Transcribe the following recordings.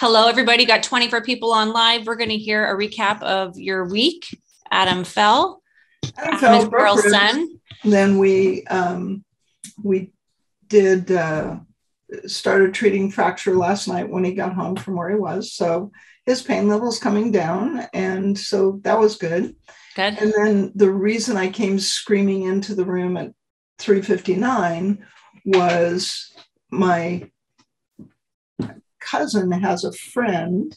Hello, everybody. Got 24 people on live. We're going to hear a recap of your week. Adam Fell, Adam Fell, Son. Then we um, we did uh, started treating fracture last night when he got home from where he was. So his pain levels coming down, and so that was good. Good. And then the reason I came screaming into the room at 3:59 was my cousin has a friend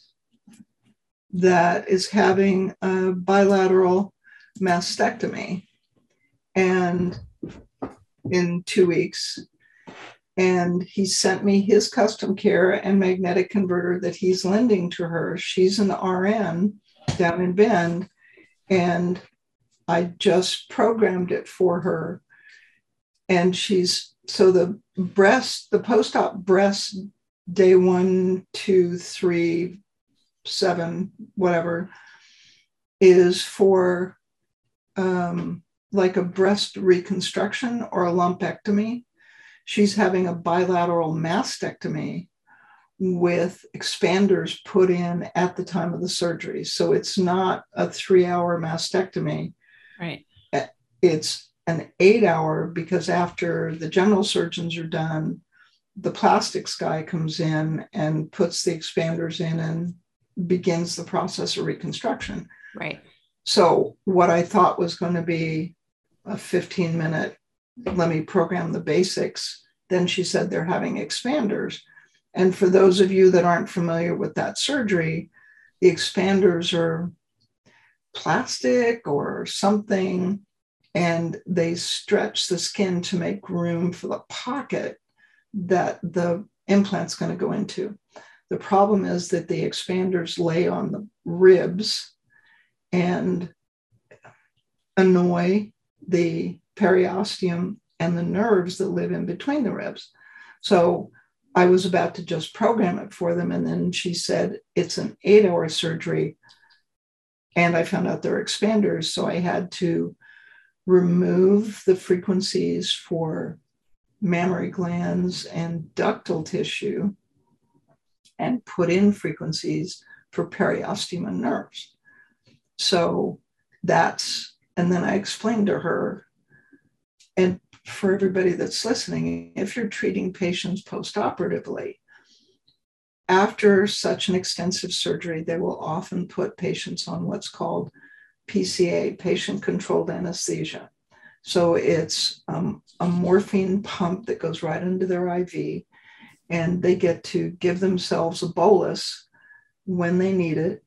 that is having a bilateral mastectomy. And in two weeks. And he sent me his custom care and magnetic converter that he's lending to her. She's an rn down in bend. And i just programmed it for her. And she's so the breast the post-op breast day one, two, three, seven, whatever, is for um, like a breast reconstruction or a lumpectomy. She's having a bilateral mastectomy with expanders put in at the time of the surgery. So it's not a three hour mastectomy. Right. It's an eight hour because after the general surgeons are done, the plastics guy comes in and puts the expanders in and begins the process of reconstruction. Right. So, what I thought was going to be a 15 minute, let me program the basics, then she said they're having expanders. And for those of you that aren't familiar with that surgery, the expanders are plastic or something, and they stretch the skin to make room for the pocket that the implant's going to go into. The problem is that the expanders lay on the ribs and annoy the periosteum and the nerves that live in between the ribs. So I was about to just program it for them. And then she said, it's an eight hour surgery. And I found out they're expanders. So I had to remove the frequencies for mammary glands and ductal tissue and put in frequencies for periosteum nerves. So that's, and then I explained to her, and for everybody that's listening, if you're treating patients postoperatively, after such an extensive surgery, they will often put patients on what's called PCA, patient controlled anesthesia. So it's um, a morphine pump that goes right into their IV, and they get to give themselves a bolus when they need it.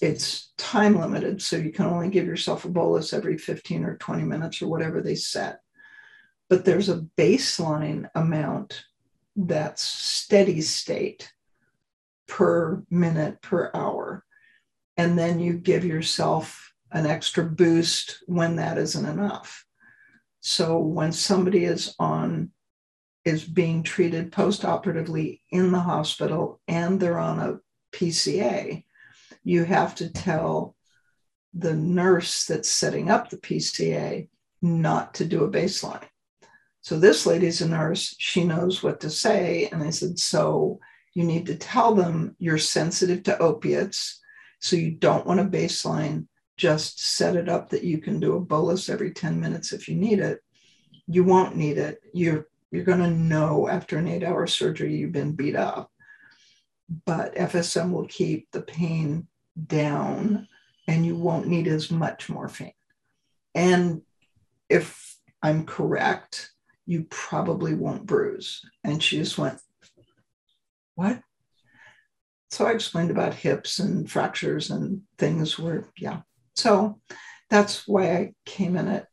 It's time limited, so you can only give yourself a bolus every 15 or 20 minutes or whatever they set. But there's a baseline amount that's steady state per minute per hour. And then you give yourself an extra boost when that isn't enough. So when somebody is on is being treated postoperatively in the hospital and they're on a PCA, you have to tell the nurse that's setting up the PCA not to do a baseline. So this lady's a nurse, she knows what to say. And I said, So you need to tell them you're sensitive to opiates. So you don't want a baseline just set it up that you can do a bolus every 10 minutes if you need it. You won't need it. You're you're going to know after an eight hour surgery you've been beat up. But FSM will keep the pain down and you won't need as much morphine. And if I'm correct, you probably won't bruise. And she just went, What? So I explained about hips and fractures and things where, yeah, so that's why I came in at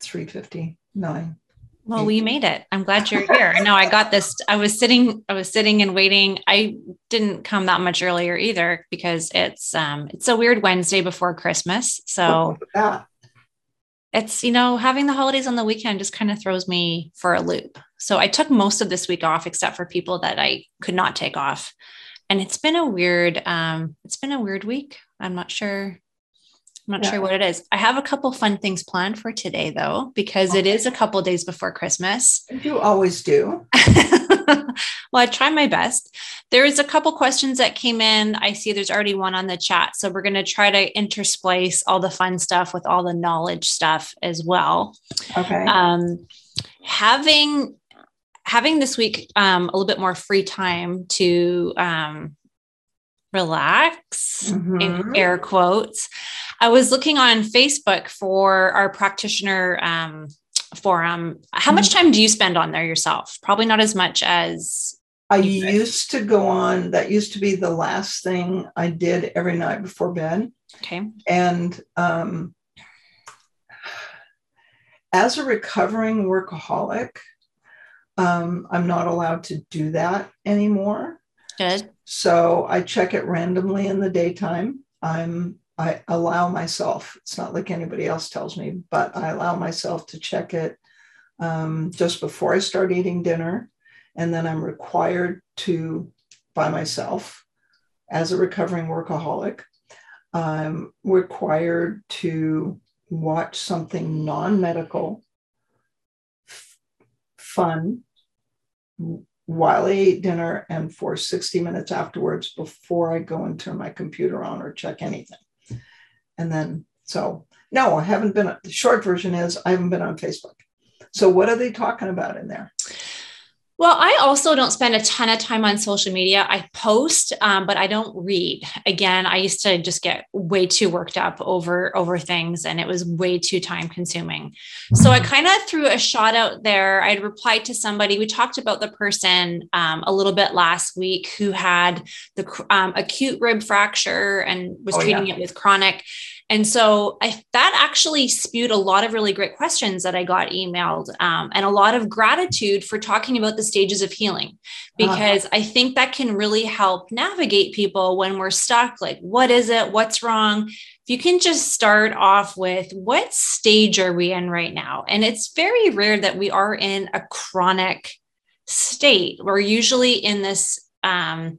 359. Well, we made it. I'm glad you're here. no, I got this. I was sitting, I was sitting and waiting. I didn't come that much earlier either because it's um it's a weird Wednesday before Christmas. So it's, you know, having the holidays on the weekend just kind of throws me for a loop. So I took most of this week off except for people that I could not take off. And it's been a weird, um, it's been a weird week. I'm not sure I'm not yeah. sure what it is. I have a couple fun things planned for today, though, because okay. it is a couple days before Christmas. You always do. well, I try my best. there is a couple questions that came in. I see there's already one on the chat. So we're going to try to intersplice all the fun stuff with all the knowledge stuff as well. Okay. Um, having having this week um, a little bit more free time to um, relax mm-hmm. in air quotes i was looking on facebook for our practitioner um, forum. How mm-hmm. much time do you spend on there yourself? Probably not as much as i used to go on that used to be the last thing i did every night before bed. Okay. And um, as a recovering workaholic um, i'm not allowed to do that anymore. Good. So I check it randomly in the daytime. I'm I allow myself. It's not like anybody else tells me, but I allow myself to check it um, just before I start eating dinner, and then I'm required to by myself as a recovering workaholic. I'm required to watch something non-medical, f- fun, while I eat dinner and for 60 minutes afterwards before I go and turn my computer on or check anything. And then, so no, I haven't been, the short version is I haven't been on Facebook. So, what are they talking about in there? Well, I also don't spend a ton of time on social media. I post, um, but I don't read. Again, I used to just get way too worked up over over things, and it was way too time consuming. So I kind of threw a shot out there. I'd replied to somebody. We talked about the person um, a little bit last week who had the um, acute rib fracture and was oh, treating yeah. it with chronic. And so I, that actually spewed a lot of really great questions that I got emailed um, and a lot of gratitude for talking about the stages of healing, uh-huh. because uh-huh. I think that can really help navigate people when we're stuck. Like, what is it? What's wrong? If you can just start off with what stage are we in right now? And it's very rare that we are in a chronic state. We're usually in this um,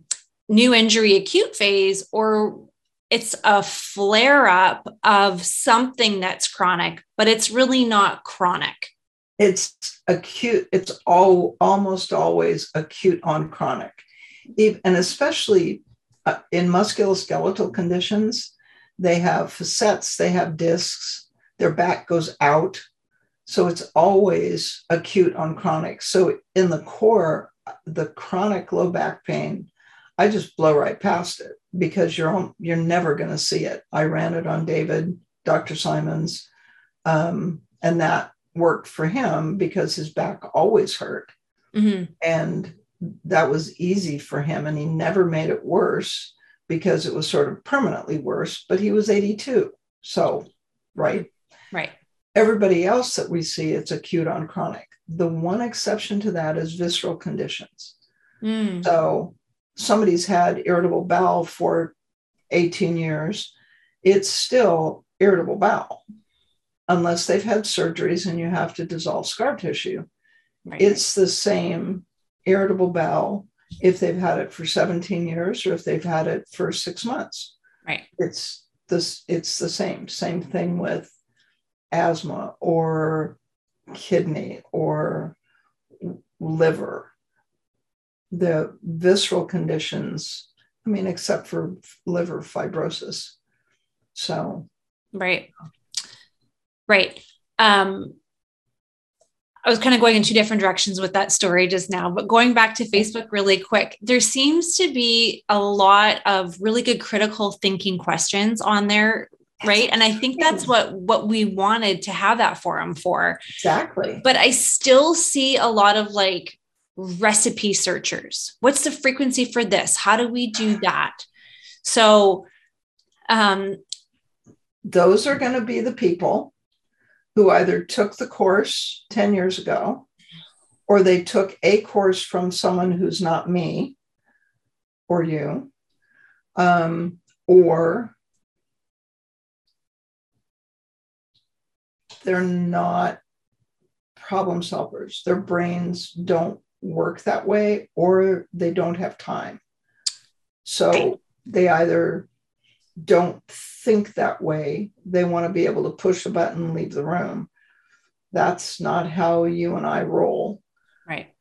new injury acute phase or it's a flare up of something that's chronic, but it's really not chronic. It's acute. It's all almost always acute on chronic, and especially uh, in musculoskeletal conditions, they have facets, they have discs, their back goes out, so it's always acute on chronic. So in the core, the chronic low back pain I just blow right past it because you're you're never going to see it. I ran it on David, Dr. Simons, um, and that worked for him because his back always hurt, mm-hmm. and that was easy for him, and he never made it worse because it was sort of permanently worse. But he was 82, so right, right. Everybody else that we see, it's acute on chronic. The one exception to that is visceral conditions. Mm. So somebody's had irritable bowel for 18 years, it's still irritable bowel unless they've had surgeries and you have to dissolve scar tissue. Right. It's the same irritable bowel if they've had it for 17 years or if they've had it for six months. Right. It's this it's the same. Same thing with asthma or kidney or liver the visceral conditions, I mean, except for liver fibrosis. So, right. Right. Um, I was kind of going in two different directions with that story just now, but going back to Facebook really quick, there seems to be a lot of really good critical thinking questions on there right and i think that's what what we wanted to have that forum for exactly but i still see a lot of like recipe searchers. What's the frequency for this? How do we do that? So, um, those are going to be the people who either took the course 10 years ago or they took a course from someone who's not me or you, um, or they're not problem solvers. Their brains don't work that way or they don't have time. So they either don't think that way, they want to be able to push a button and leave the room. That's not how you and I roll. Right.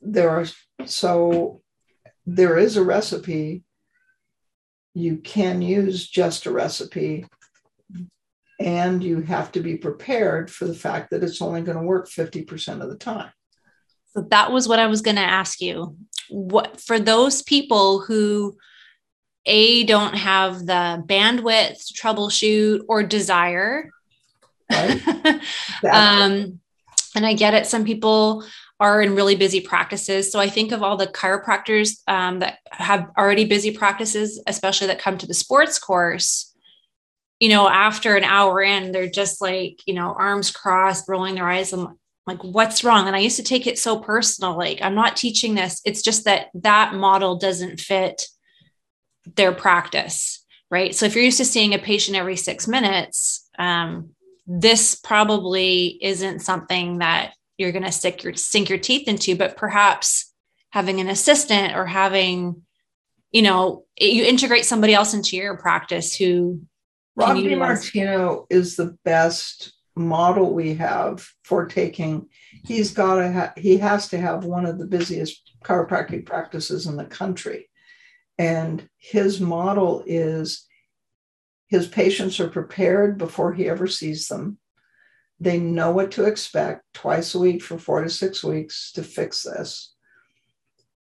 There are so there is a recipe. You can use just a recipe, and you have to be prepared for the fact that it's only going to work 50% of the time. So that was what I was going to ask you. What for those people who a don't have the bandwidth to troubleshoot or desire right? um, and I get it. Some people are in really busy practices. So I think of all the chiropractors um, that have already busy practices, especially that come to the sports course. You know, after an hour in, they're just like, you know, arms crossed, rolling their eyes. I'm like, what's wrong? And I used to take it so personal. Like, I'm not teaching this. It's just that that model doesn't fit their practice. Right. So if you're used to seeing a patient every six minutes, um, this probably isn't something that you're going to stick your sink your teeth into but perhaps having an assistant or having you know you integrate somebody else into your practice who Rob Martino is the best model we have for taking he's got to ha- he has to have one of the busiest chiropractic practices in the country and his model is his patients are prepared before he ever sees them. They know what to expect twice a week for four to six weeks to fix this.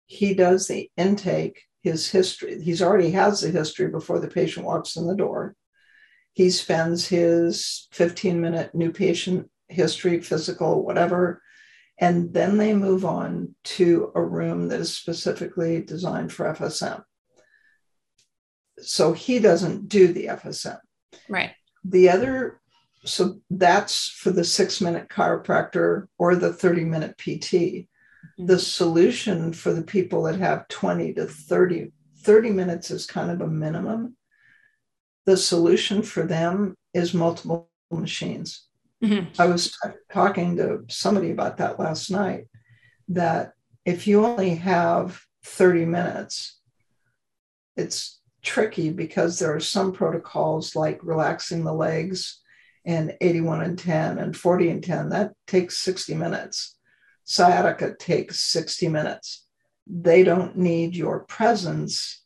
He does the intake, his history. He's already has the history before the patient walks in the door. He spends his 15 minute new patient history, physical, whatever, and then they move on to a room that is specifically designed for FSM so he doesn't do the FSM. Right. The other, so that's for the six minute chiropractor or the 30 minute PT. Mm-hmm. The solution for the people that have 20 to 30, 30 minutes is kind of a minimum. The solution for them is multiple machines. Mm-hmm. I was t- talking to somebody about that last night that if you only have 30 minutes, it's tricky because there are some protocols like relaxing the legs and 81 and 10 and 40 and 10 that takes 60 minutes sciatica takes 60 minutes they don't need your presence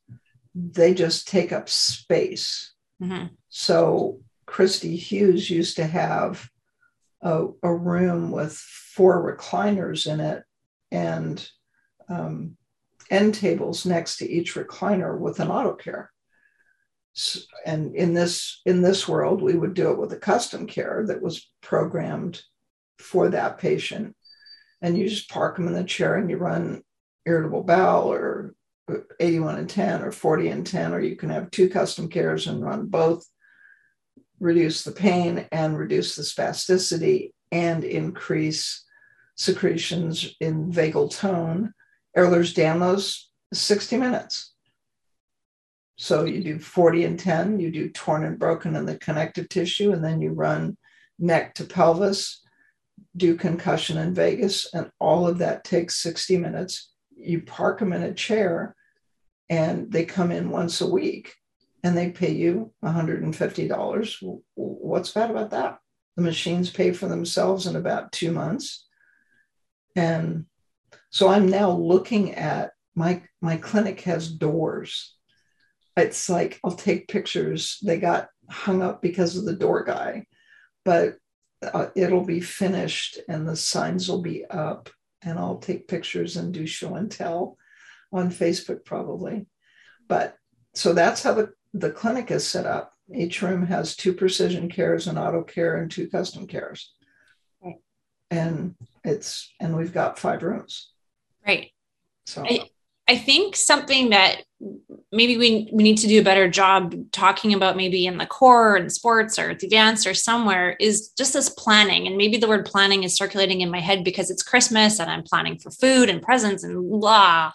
they just take up space mm-hmm. so christy hughes used to have a, a, room with four recliners in it and um, end tables next to each recliner with an auto care. And in this in this world, we would do it with a custom care that was programmed for that patient. And you just park them in the chair and you run irritable bowel or 81 and 10 or 40 and 10, or you can have two custom cares and run both, reduce the pain and reduce the spasticity and increase secretions in vagal tone Ehlers-Danlos, 60 minutes. So you do 40 and 10, you do torn and broken in the connective tissue, and then you run neck to pelvis, do concussion in vagus, and all of that takes 60 minutes. You park them in a chair, and they come in once a week and they pay you $150. What's bad about that? The machines pay for themselves in about two months. And so I'm now looking at my my clinic has doors. It's like I'll take pictures. They got hung up because of the door guy, but uh, it'll be finished and the signs will be up and I'll take pictures and do show and tell on Facebook probably. But so that's how the, the clinic is set up. Each room has two precision cares, and auto care, and two custom cares. Right. And it's and we've got five rooms. Right. So I, I think something that maybe we, we need to do a better job talking about maybe in the core and sports or at the dance or somewhere is just this planning. And maybe the word planning is circulating in my head because it's Christmas and I'm planning for food and presents and blah.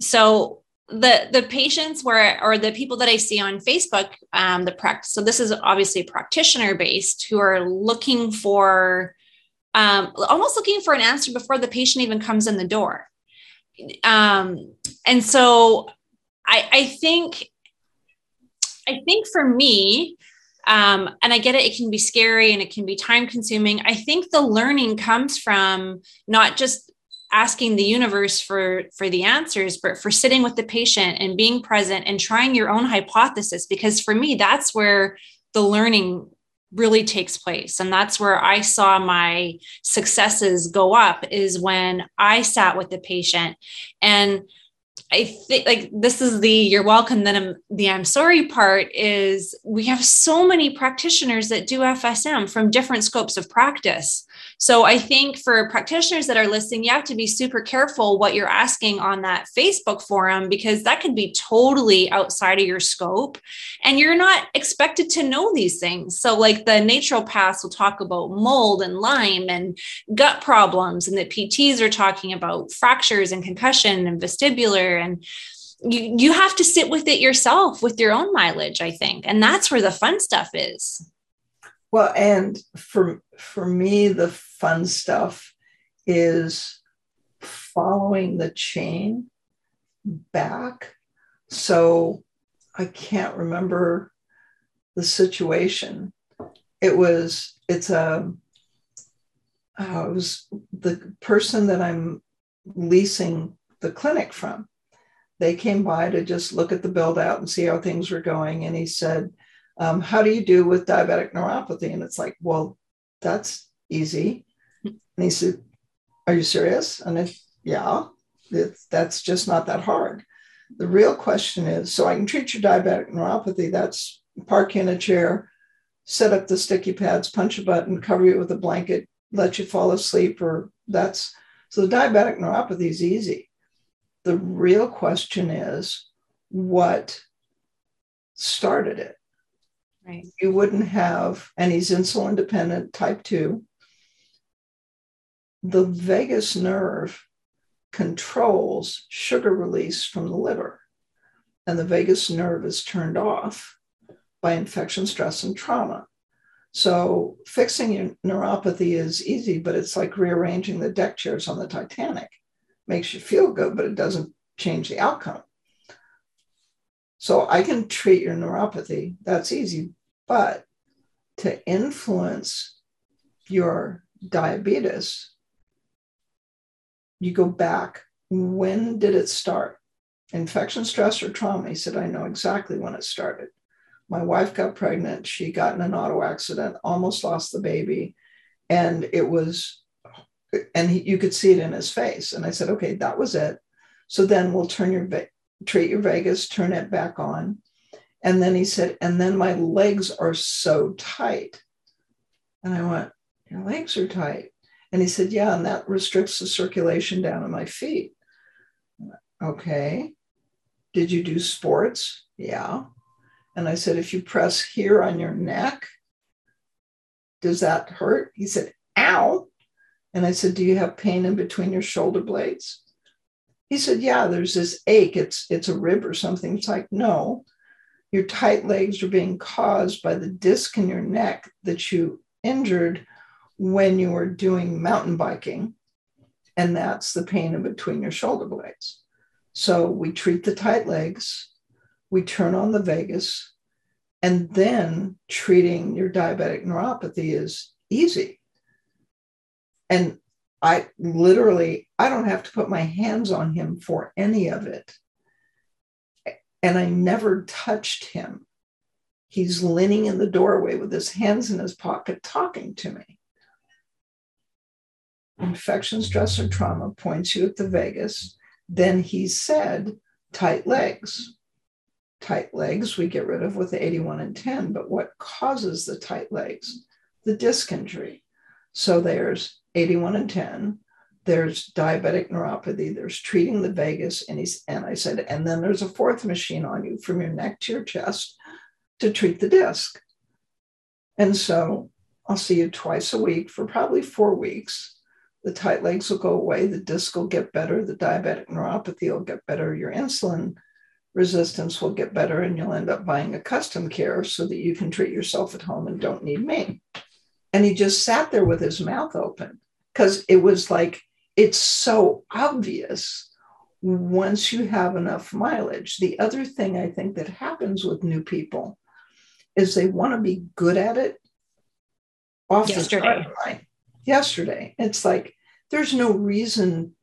So the the patients where or the people that I see on Facebook, um, the practice. So this is obviously practitioner based who are looking for um, almost looking for an answer before the patient even comes in the door. Um, and so I, I think, I think for me, um, and I get it, it can be scary and it can be time consuming. I think the learning comes from not just asking the universe for for the answers but for sitting with the patient and being present and trying your own hypothesis because for me that's where the learning really takes place and that's where i saw my successes go up is when i sat with the patient and I think like this is the you're welcome then I'm the I'm sorry part is we have so many practitioners that do FSM from different scopes of practice. So I think for practitioners that are listening, you have to be super careful what you're asking on that Facebook forum because that could be totally outside of your scope and you're not expected to know these things. So like the naturopaths will talk about mold and Lyme and gut problems and the PTs are talking about fractures and concussion and vestibular and you, you have to sit with it yourself with your own mileage, I think. And that's where the fun stuff is. Well, and for for me, the fun stuff is following the chain back. So I can't remember the situation. It was it's a uh, it was the person that I'm leasing the clinic from. They came by to just look at the build out and see how things were going, and he said um, how do you do with diabetic neuropathy? And it's like, well, that's easy. And he said, are you serious? And I, yeah, that's just not that hard. The real question is, so I can treat your diabetic neuropathy. That's park you in a chair, set up the sticky pads, punch a button, cover you with a blanket, let you fall asleep, or that's so the diabetic neuropathy is easy. The real question is what started it? Right. You wouldn't have, and he's insulin dependent, type 2. The vagus nerve controls sugar release from the liver, and the vagus nerve is turned off by infection, stress, and trauma. So fixing your neuropathy is easy, but it's like rearranging the deck chairs on the Titanic. Makes you feel good, but it doesn't change the outcome. So I can treat your neuropathy. That's easy. But to influence your diabetes, you go back. When did it start? Infection, stress, or trauma? He said, I know exactly when it started. My wife got pregnant. She got in an auto accident, almost lost the baby. And it was, and he, you could see it in his face. And I said, okay, that was it. So then we'll turn your, treat your vagus, turn it back on. And then he said, and then my legs are so tight. And I went, Your legs are tight. And he said, Yeah, and that restricts the circulation down in my feet. Okay. Did you do sports? Yeah. And I said, If you press here on your neck, does that hurt? He said, Ow. And I said, Do you have pain in between your shoulder blades? He said, Yeah, there's this ache. It's it's a rib or something. It's like, no, your tight legs are being caused by the disc in your neck that you injured when you were doing mountain biking. And that's the pain in between your shoulder blades. So we treat the tight legs, we turn on the vagus, and then treating your diabetic neuropathy is easy. And I literally, I don't have to put my hands on him for any of it and I never touched him. He's leaning in the doorway with his hands in his pocket talking to me. Infection, stress, or trauma points you at the vagus. Then he said, tight legs. Tight legs we get rid of with the 81 and 10, but what causes the tight legs? The disc injury. So there's 81 and 10, there's diabetic neuropathy, there's treating the vagus, and he's and I said, and then there's a fourth machine on you from your neck to your chest to treat the disc. And so I'll see you twice a week for probably four weeks. The tight legs will go away, the disc will get better, the diabetic neuropathy will get better, your insulin resistance will get better, and you'll end up buying a custom care so that you can treat yourself at home and don't need me. And he just sat there with his mouth open because it was like it's so obvious once you have enough mileage. The other thing I think that happens with new people is they want to be good at it off yesterday. The Yesterday. It's like there's no reason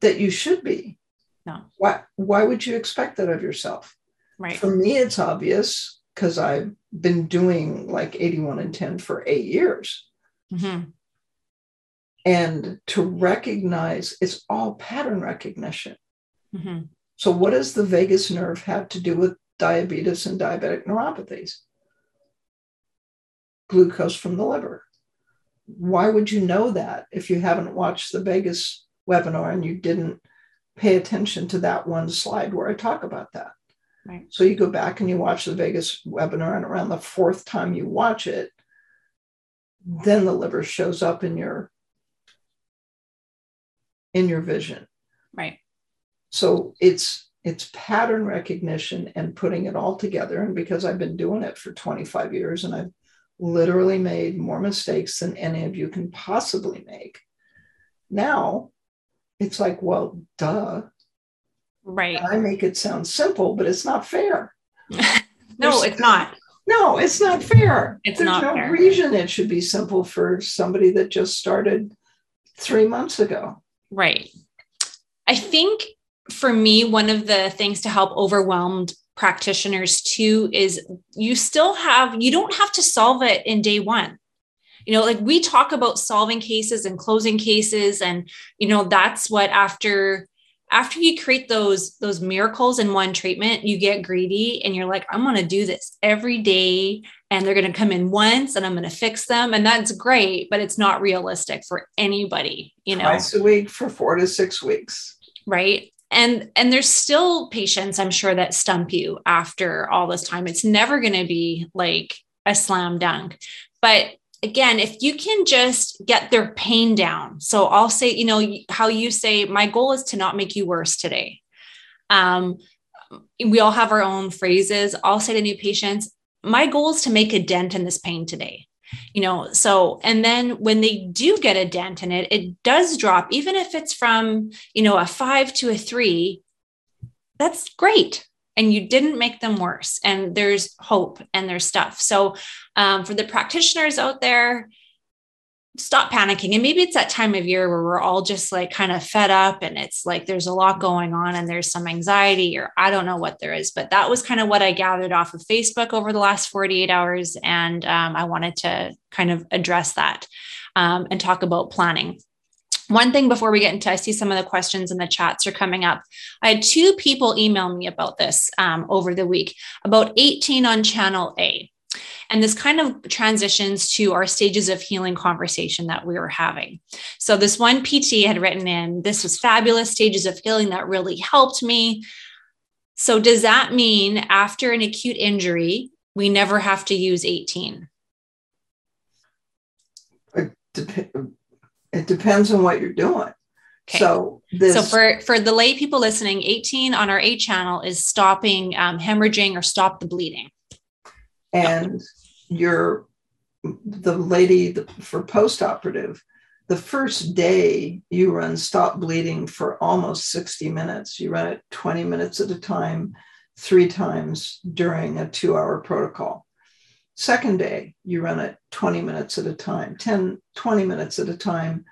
that you should be. No. Why why would you expect that of yourself? Right. For me, it's obvious because I've been doing like 81 and 10 for eight years. Mm-hmm. And to recognize it's all pattern recognition. Mm-hmm. So, what does the vagus nerve have to do with diabetes and diabetic neuropathies? Glucose from the liver. Why would you know that if you haven't watched the vagus webinar and you didn't pay attention to that one slide where I talk about that? Right. So you go back and you watch the vagus webinar, and around the fourth time you watch it, then the liver shows up in your in your vision. Right. So it's it's pattern recognition and putting it all together. And because I've been doing it for 25 years and I've literally made more mistakes than any of you can possibly make. Now it's like, well, duh. Right. I make it sound simple, but it's not fair. no, it's not. No, it's not fair. It's There's not no fair. reason it should be simple for somebody that just started three months ago. Right. I think for me, one of the things to help overwhelmed practitioners too is you still have, you don't have to solve it in day one. You know, like we talk about solving cases and closing cases, and you know, that's what after after you create those those miracles in one treatment you get greedy and you're like i'm going to do this every day and they're going to come in once and i'm going to fix them and that's great but it's not realistic for anybody you know Twice a week for four to six weeks. right and and there's still patients i'm sure that stump you after all this time. It's never going to be like a slam dunk. But again if you can just get their pain down. So i'll say you know how you say my goal is to not make you worse today. Um, we all have our own phrases. I'll say to new patients my goal is to make a dent in this pain today you know so and then when they do get a dent in it it does drop even if it's from you know a five to a three that's great. And you didn't make them worse. And there's hope and there's stuff. So um, for the practitioners out there stop panicking and maybe it's that time of year where we're all just like kind of fed up and it's like there's a lot going on and there's some anxiety or i don't know what there is but that was kind of what i gathered off of facebook over the last 48 hours and um, i wanted to kind of address that um, and talk about planning one thing before we get into, I see some of the questions in the chats are coming up. I had two people email me about this um, over the week about 18 on channel A. And this kind of transitions to our stages of healing conversation that we were having. So, this one PT had written in, This was fabulous stages of healing that really helped me. So, does that mean after an acute injury, we never have to use 18? It, dep- it depends on what you're doing. Okay. So this So for for the lay people listening, 18 on our A channel is stopping um, hemorrhaging or stop the bleeding. And you're the lady the, for post-operative the first day you run stop bleeding for almost 60 minutes. You run it 20 minutes at a time three times during a two hour protocol. Second day you run it 20 minutes at a time 10 20 minutes at a time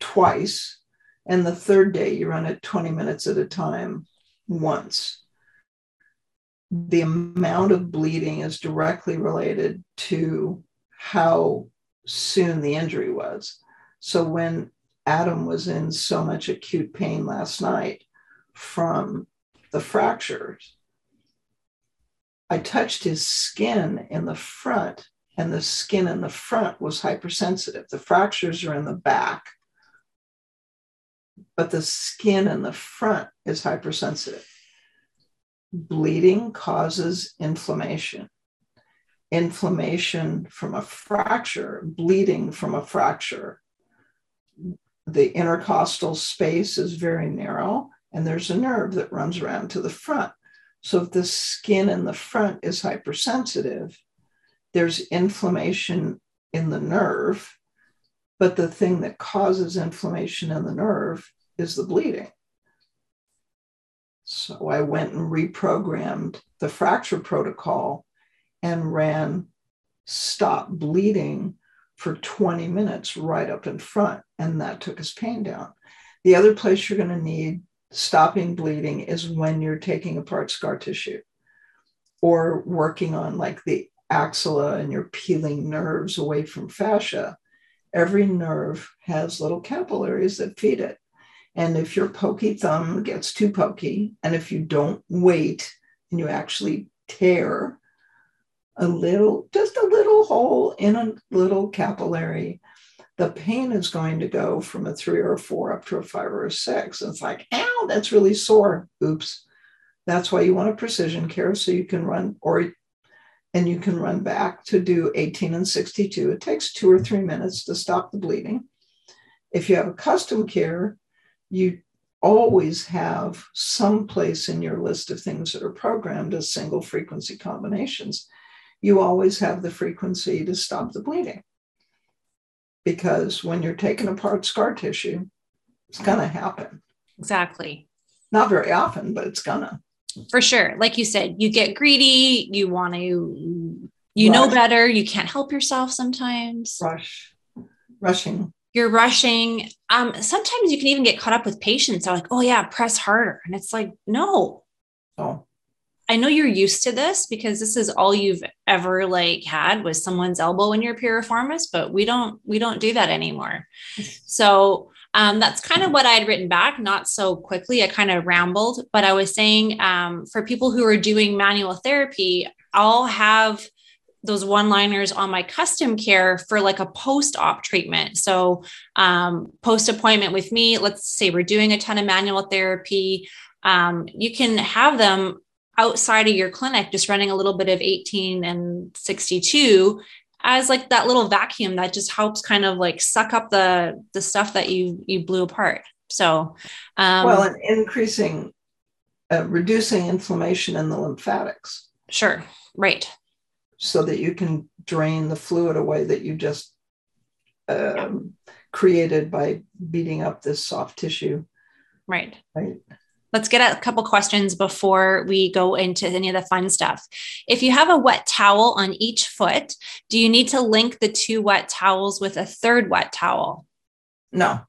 twice. And the third day you run it 20 minutes at a time once the amount of bleeding is directly related to how soon the injury was. So when Adam was in so much acute pain last night from the fractures, I touched his skin in the front, and the skin in the front was hypersensitive. The fractures are in the back, but the skin in the front is hypersensitive bleeding causes inflammation. Inflammation from a fracture, bleeding from a fracture. The intercostal space is very narrow, and there's a nerve that runs around to the front. So, if the skin in the front is hypersensitive, there's inflammation in the nerve, but the thing that causes inflammation in the nerve is the bleeding. So I went and reprogrammed the fracture protocol and ran stop bleeding for 20 minutes right up in front. And that took his pain down. The other place you're going to need stopping bleeding is when you're taking apart scar tissue or working on like the axilla and you're peeling nerves away from fascia. Every nerve has little capillaries that feed it. And if your pokey thumb gets too pokey, and if you don't wait and you actually tear a little, just a little hole in a little capillary, the pain is going to go from a three or a four up to a five or a six. It's like, ow, that's really sore. Oops. That's why you want a precision care so you can run or and you can run back to do 18 and 62. It takes two or three minutes to stop the bleeding. If you have a custom care, you always have some place in your list of things that are programmed as single frequency combinations. You always have the frequency to stop the bleeding. Because when you're taking apart scar tissue, it's going to happen. Exactly. Not very often, but it's going to. For sure. Like you said, you get greedy, you want to, you Rush. know better, you can't help yourself sometimes. Rush, rushing you're rushing. Um, sometimes you can even get caught up with patients. They're like, oh yeah, press harder. And it's like, no. Oh. I know you're used to this because this is all you've ever like had was someone's elbow in your piriformis, but we don't we don't do that anymore. So um, that's kind of what I had written back, not so quickly. I kind of rambled, but I was saying um, for people who are doing manual therapy, I'll have those one liners on my custom care for like a post op treatment. So, um, post appointment with me, let's say we're doing a ton of manual therapy. Um, you can have them outside of your clinic, just running a little bit of 18 and 62 as like that little vacuum that just helps kind of like suck up the the stuff that you you blew apart. So, um, well, and increasing, uh, reducing inflammation in the lymphatics. Sure. Right so that you can drain the fluid away that you just um, created by beating up this soft tissue. Right. Right. Let's get a couple questions before we go into any of the fun stuff. If you have a wet towel on each foot, do you need to link the two wet towels with a third wet towel? No.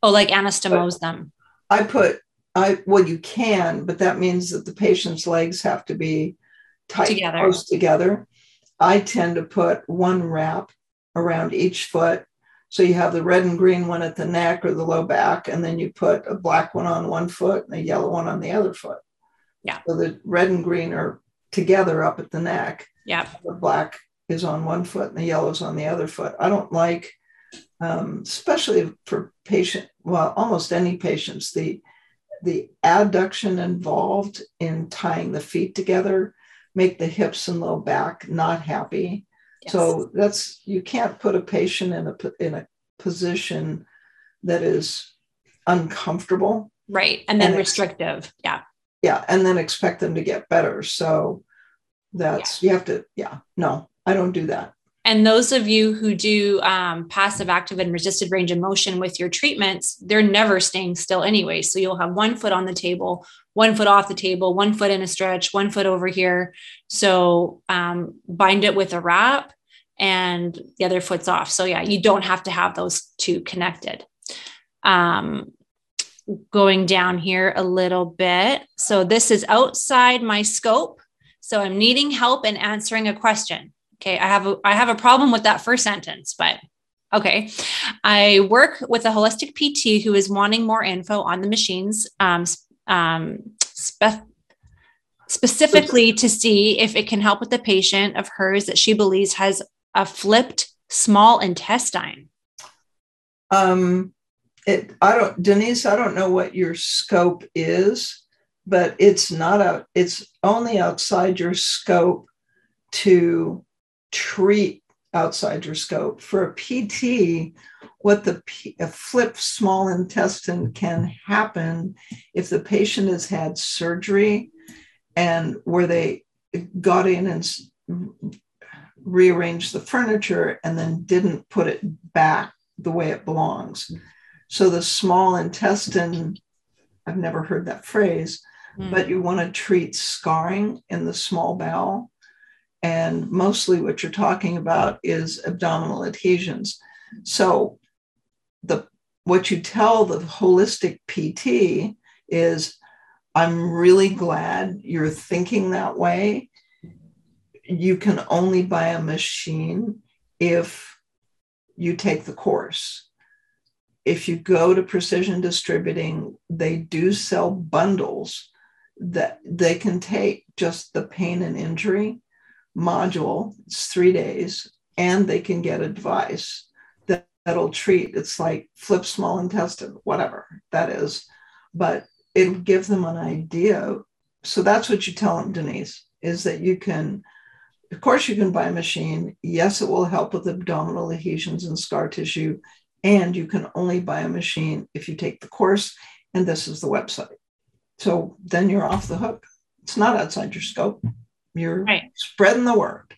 Oh, like anastomose them. I put I well you can, but that means that the patient's legs have to be tight together. close together. I tend to put one wrap around each foot. So you have the red and green one at the neck or the low back, and then you put a black one on one foot and a yellow one on the other foot. Yeah. So the red and green are together up at the neck. Yeah. The black is on one foot and the yellow is on the other foot. I don't like, um, especially for patient, well, almost any patients, the the adduction involved in tying the feet together make the hips and low back not happy. Yes. So that's you can't put a patient in a in a position that is uncomfortable. Right. And then and restrictive. Ex- yeah. Yeah. And then expect them to get better. So that's yeah. you have to, yeah, no, I don't do that. And those of you who do um, passive, active, and resisted range of motion with your treatments, they're never staying still anyway. So you'll have one foot on the table, one foot off the table, one foot in a stretch, one foot over here. So um, bind it with a wrap and the other foot's off. So yeah, you don't have to have those two connected. Um, going down here a little bit. So this is outside my scope. So I'm needing help in answering a question. Okay, I have a, I have a problem with that first sentence, but okay. I work with a holistic PT who is wanting more info on the machines, um, um, spe- specifically to see if it can help with the patient of hers that she believes has a flipped small intestine. Um, it, I don't, Denise, I don't know what your scope is, but it's not out, it's only outside your scope to treat outside your scope. For a PT, what the a flipped small intestine can happen if the patient has had surgery and where they got in and rearranged the furniture and then didn't put it back the way it belongs. So the small intestine, I've never heard that phrase, mm. but you want to treat scarring in the small bowel and mostly what you're talking about is abdominal adhesions. So the what you tell the holistic PT is, I'm really glad you're thinking that way. You can only buy a machine if you take the course. If you go to precision distributing, they do sell bundles that they can take just the pain and injury module, it's three days, and they can get advice that, that'll treat. It's like flip small intestine, whatever that is. But it'll give them an idea. So that's what you tell them, Denise, is that you can, of course, you can buy a machine. Yes, it will help with abdominal adhesions and scar tissue. And you can only buy a machine if you take the course. And this is the website. So then you're off the hook. It's not outside your scope. You're right. spreading the word.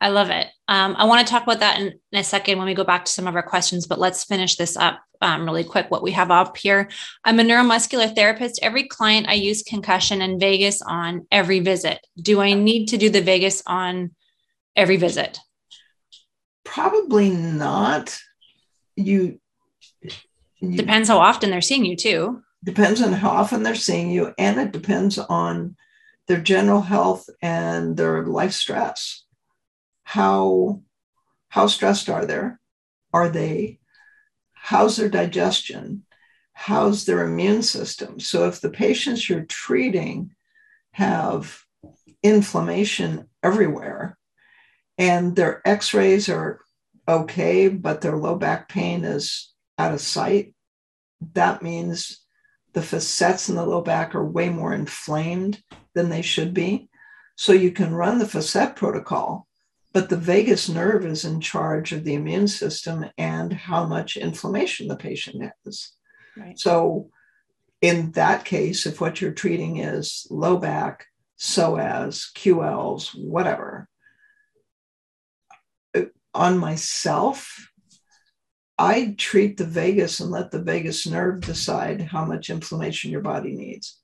I love it. Um, I want to talk about that in, in, a second when we go back to some of our questions, but let's finish this up um, really quick. What we have up here I'm a neuromuscular therapist. Every client I use concussion and vagus on every visit. Do I need to do the vagus on every visit? Probably not. You, you depends how often they're seeing you, too. Depends on how often they're seeing you, and it depends on their general health and their life stress. How how stressed are they? Are they? How's their digestion? How's their immune system? So if the patients you're treating have inflammation everywhere and their x-rays are okay, but their low back pain is out of sight, that means the facets in the low back are way more inflamed than they should be. So you can run the facet protocol, but the vagus nerve is in charge of the immune system and how much inflammation the patient has. Right. So in that case, if what you're treating is low back, psoas, QLs, whatever, uh, on myself, I treat the vagus and let the vagus nerve decide how much inflammation your body needs.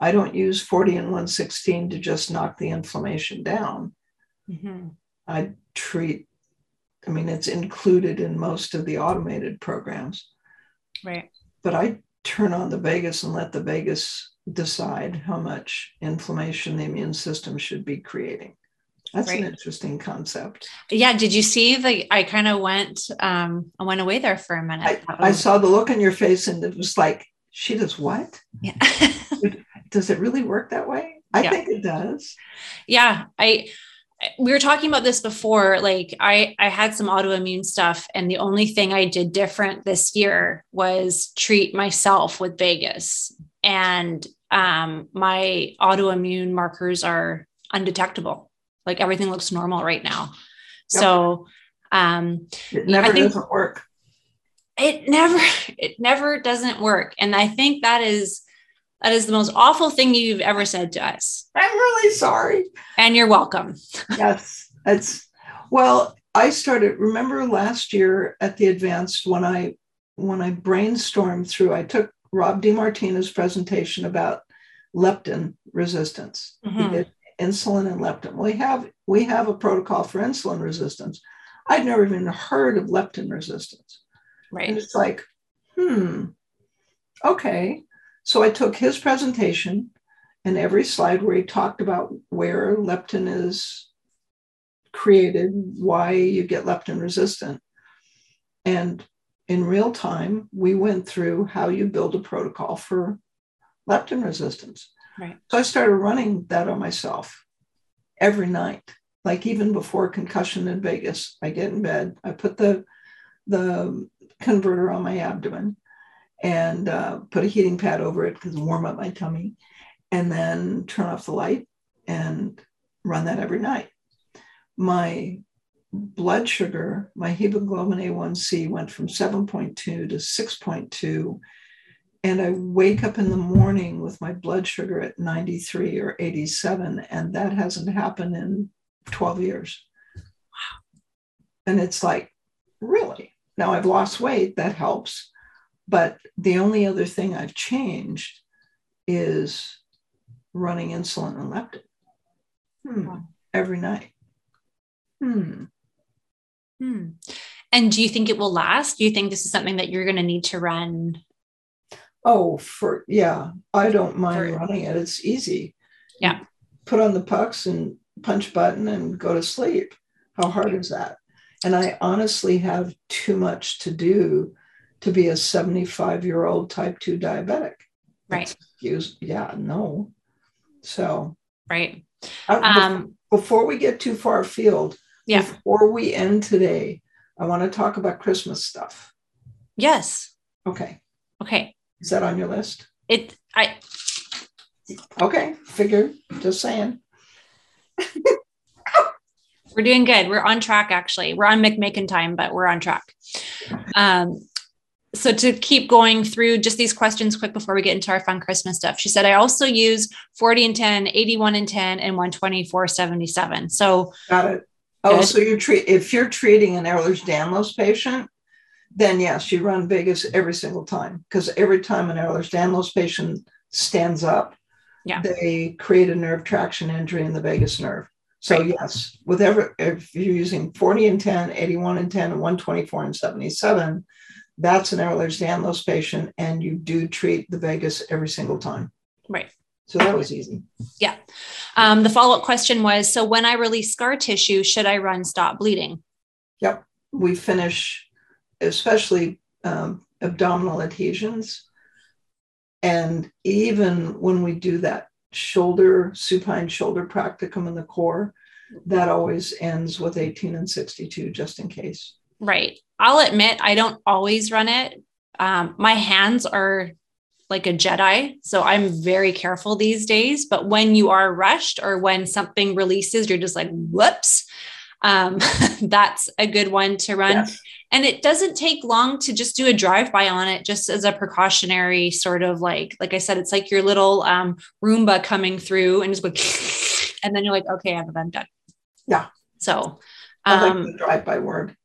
I don't use 40 and 116 to just knock the inflammation down. Mm-hmm. I treat, I mean, it's included in most of the automated programs. Right. But I turn on the vagus and let the vagus decide how much inflammation the immune system should be creating. That's right. an interesting concept. Yeah. Did you see the? I kind of went. Um, I went away there for a minute. I, I saw the look on your face, and it was like, she does what? Yeah. does it really work that way? I yeah. think it does. Yeah. I we were talking about this before like i i had some autoimmune stuff and the only thing i did different this year was treat myself with vagus, and um my autoimmune markers are undetectable like everything looks normal right now. Yep. So um it never doesn't work. It never it never doesn't work. And I think that is that is the most awful thing you've ever said to us. I'm really sorry. And you're welcome. yes. It's well, I started remember last year at the advanced when I when I brainstormed through, I took Rob DeMartina's presentation about leptin resistance. Mm-hmm. He did insulin and leptin. We have we have a protocol for insulin resistance. I'd never even heard of leptin resistance. Right. And it's like, hmm, okay. So I took his presentation and every slide where he talked about where leptin is created, why you get leptin resistant. And in real time, we went through how you build a protocol for leptin resistance. Right. So I started running that on myself every night. Like even before concussion in vagus, I get in bed, I put the the converter on my abdomen and uh, put a heating pad over it because warm up my tummy, and then turn off the light and run that every night. My blood sugar, my hemoglobin A1C went from 7.2 to 6.2 and I wake up in the morning with my blood sugar at 93 or 87, and that hasn't happened in 12 years. Wow. And it's like, really? Now I've lost weight, that helps. But the only other thing I've changed is running insulin and leptin hmm. every night. Hmm. Hmm. And do you think it will last? Do you think this is something that you're going to need to run? Oh, for yeah, I don't mind For- running it. It's easy. Yeah. Put on the pucks and punch button and go to sleep. How hard is that? And I honestly have too much to do to be a 75 year old type 2 diabetic. Right. Excuse, yeah, no. So Right. Um, before we get too far afield, yeah. before we end today, I want to talk about Christmas stuff. Yes. Okay. Okay. Is that on your list? It, I, Okay. Figure, just saying. We're doing good. We're on track, actually. We're on McMakin time, but we're on track. Um, so to keep going through just these questions quick before we get into our fun Christmas stuff, she said, I also use 40 and 10, 81 and 10, and 124, 77. So Got it. Oh, Good. so you treat if you're treating an Ehlers-Danlos patient, then yes, you run vagus every single time because every time an Ehlers-Danlos patient stands up, Yeah. they create a nerve traction injury in the vagus nerve. So Right. yes, with every if you're using 40 and 10, 81 and 10, and 124 and 77, that's an Ehlers-Danlos patient, and you do treat the vagus every single time. Right. So that was easy. Yeah. Um, the follow up question was So when I release scar tissue, should I run stop bleeding? Yep. We finish, especially um, abdominal adhesions. And even when we do that shoulder, supine shoulder practicum in the core, that always ends with 18 and 62, just in case. Right. I'll admit I don't always run it. Um, my hands are like a Jedi. So I'm very careful these days. But when you are rushed or when something releases, you're just like, whoops. Um, that's a good one to run. Yes. And it doesn't take long to just do a drive by on it, just as a precautionary sort of like, like I said, it's like your little um, Roomba coming through and just go, and then you're like, okay, I'm, I'm done. Yeah. So, I like um, drive by word.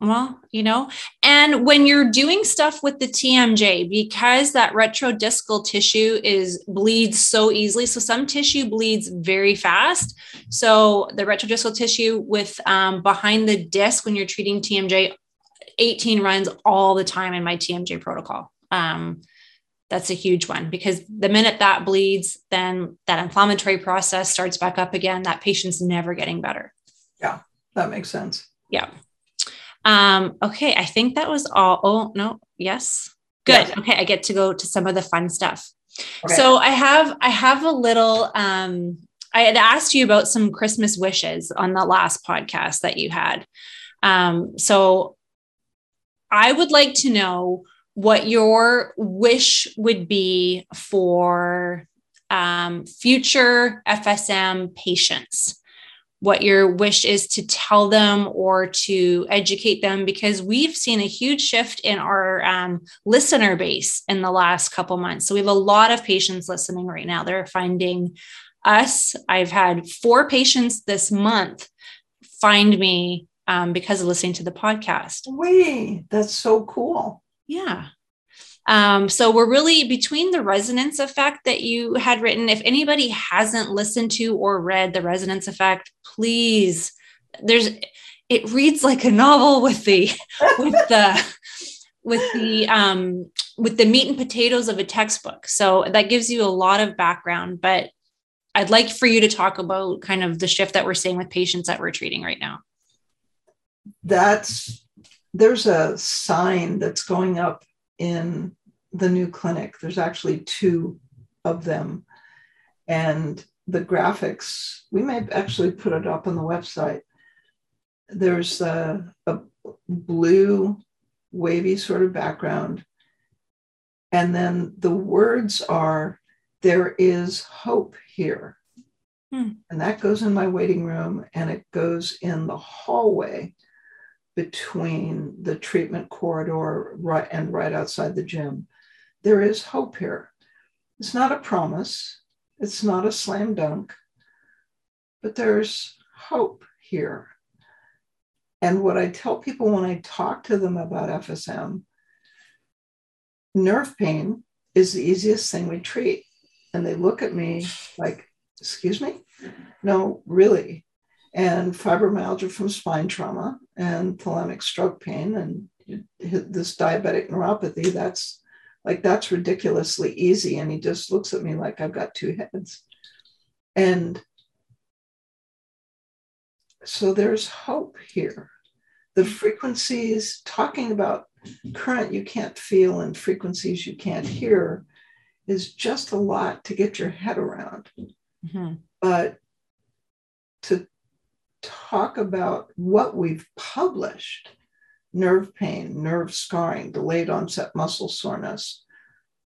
Well, you know, and when you're doing stuff with the TMJ, because that retrodiscal tissue is bleeds so easily. So some tissue bleeds very fast. So the retrodiscal tissue with um, behind the disc when you're treating TMJ, 18 runs all the time in my TMJ protocol. Um, that's a huge one because the minute that bleeds, then that inflammatory process starts back up again. That patient's never getting better. Yeah, that makes sense. Yeah. Um, okay, I think that was all. Oh, no, yes. Good. Yes. Okay, I get to go to some of the fun stuff. Okay. So I have I have a little um I had asked you about some Christmas wishes on the last podcast that you had. Um, so I would like to know what your wish would be for um, future FSM patients what your wish is to tell them or to educate them because we've seen a huge shift in our um, listener base in the last couple months so we have a lot of patients listening right now they're finding us i've had four patients this month find me um, because of listening to the podcast Wee, that's so cool. yeah. Um, so we're really between the resonance effect that you had written. If anybody hasn't listened to or read the resonance effect, please, there's it reads like a novel with the with the with the um with the meat and potatoes of a textbook. So that gives you a lot of background, but I'd like for you to talk about kind of the shift that we're seeing with patients that we're treating right now. That's there's a sign that's going up in the new clinic. There's actually two of them. And the graphics, we may actually put it up on the website. There's a, a blue, wavy sort of background. And then the words are, There is hope here. Hmm. And that goes in my waiting room and it goes in the hallway between the treatment corridor right and right outside the gym. There is hope here. It's not a promise, it's not a slam dunk, but there's hope here. And what I tell people when I talk to them about FSM, nerve pain is the easiest thing we treat. And they look at me like, excuse me? No, really. and fibromyalgia from spine trauma and thalamic stroke pain and this diabetic neuropathy. That's like, that's ridiculously easy. And he just looks at me like I've got two heads. And so there's hope here. The frequencies, talking about current you can't feel and frequencies you can't hear, is just a lot to get your head around. Mm-hmm. But to talk about what we've published nerve pain, nerve scarring, delayed onset muscle soreness,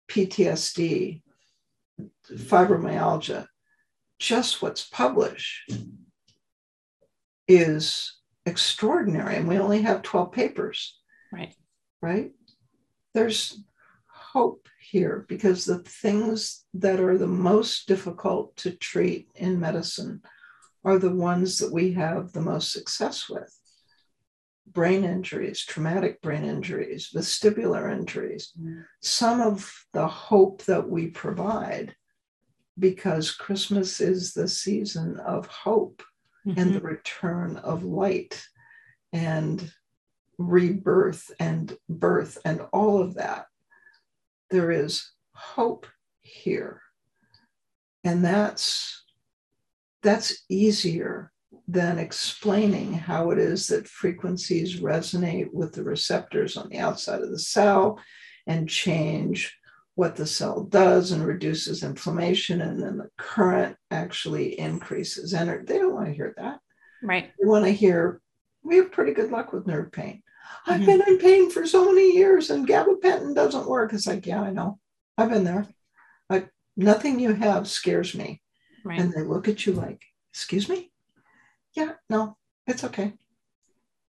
PTSD, fibromyalgia, just what's published is extraordinary. And we only have 12 papers. Right. Right. There's hope here because the things that are the most difficult to treat in medicine are the ones that we have the most success with brain injuries, traumatic brain injuries, vestibular injuries, mm. some of the hope that we provide because Christmas is the season of hope mm-hmm. and the return of light and rebirth and birth and all of that. There is hope here. And that's that's easier than explaining how it is that frequencies resonate with the receptors on the outside of the cell and change what the cell does and reduces inflammation, and then the current actually increases energy. They don't want to hear that. Right. They want to hear, we have pretty good luck with nerve pain. I've mm-hmm. been in pain for so many years and gabapentin doesn't work. It's like, yeah, I know. I've been there. Like nothing you have scares me. Right. And they look at you like, excuse me? Yeah, no, it's okay.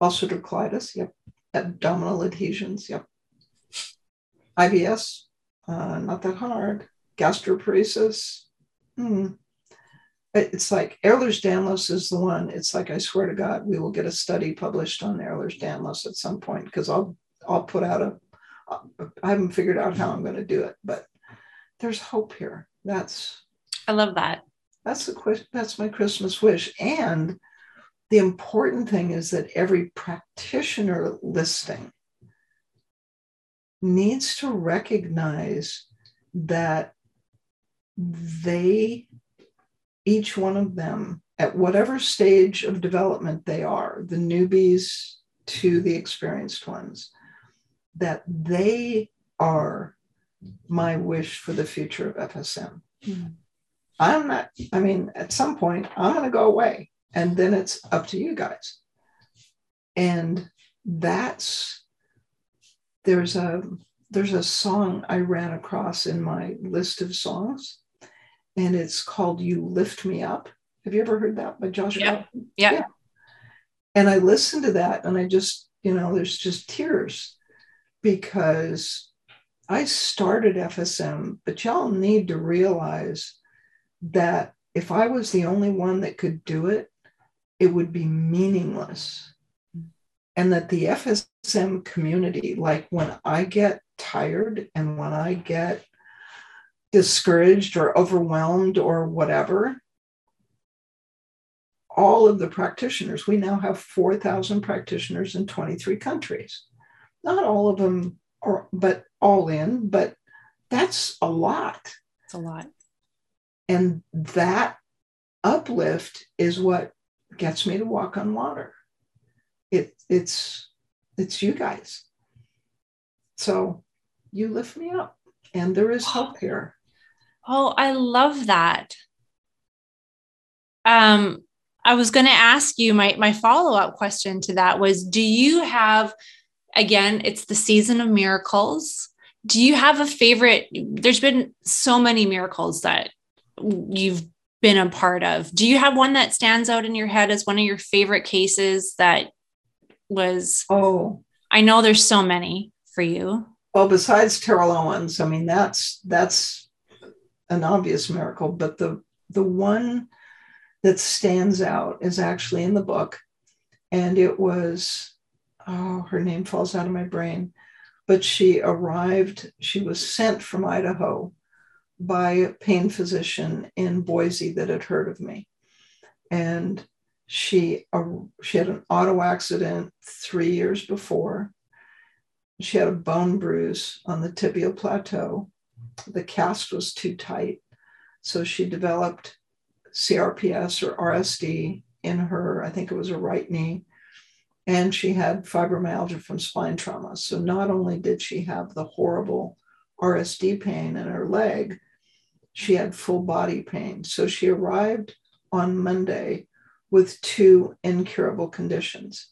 Ulcerative colitis, yep. Abdominal adhesions, yep. IBS, uh, not that hard. Gastroparesis. Hmm. It's like Ehlers-Danlos is the one. It's like I swear to God, we will get a study published on Ehlers-Danlos at some point because I'll I'll put out a. I haven't figured out how I'm going to do it, but there's hope here. That's. I love that. That's the that's my Christmas wish, and the important thing is that every practitioner listing needs to recognize that they, each one of them, at whatever stage of development they are, the newbies to the experienced ones, that they are my wish for the future of FSM. Mm-hmm. I'm not, I mean, at some point, I'm going to go away and then it's up to you guys. And that's there's a there's a song I ran across in my list of songs, and it's called "You Lift Me Up." Have you ever heard that by Joshua? Yeah. yeah. yeah. And I listened to that, and I just you know there's just tears because I started FSM, but y'all need to realize that if I was the only one that could do it, it would be meaningless and that the FSM community, like when I get tired and when I get discouraged or overwhelmed or whatever, all of the practitioners, we now have 4,000 practitioners in 23 countries. Not all of them are, but all in, but that's a lot. It's a lot. And that uplift is what gets me to walk on water. It it's it's you guys. So you lift me up and there is hope here. Oh i love that. Um i was going to ask you my my follow-up question to that was do you have again it's the season of miracles. Do you have a favorite there's been so many miracles that you've been a part of. Do you have one that stands out in your head as one of your favorite cases that was oh. I know there's so many for you. Well besides terrell owens i mean that's that's an obvious miracle but the the one that stands out is actually in the book and it was oh her name falls out of my brain but she arrived she was sent from idaho by a pain physician in boise that had heard of me and She, uh, she had an auto accident three years before. She had a bone bruise on the tibial plateau. The cast was too tight. So she developed CRPS or RSD in her, I think it was her right knee. And she had fibromyalgia from spine trauma. So not only did she have the horrible RSD pain in her leg, she had full body pain. So she arrived on Monday with two incurable conditions.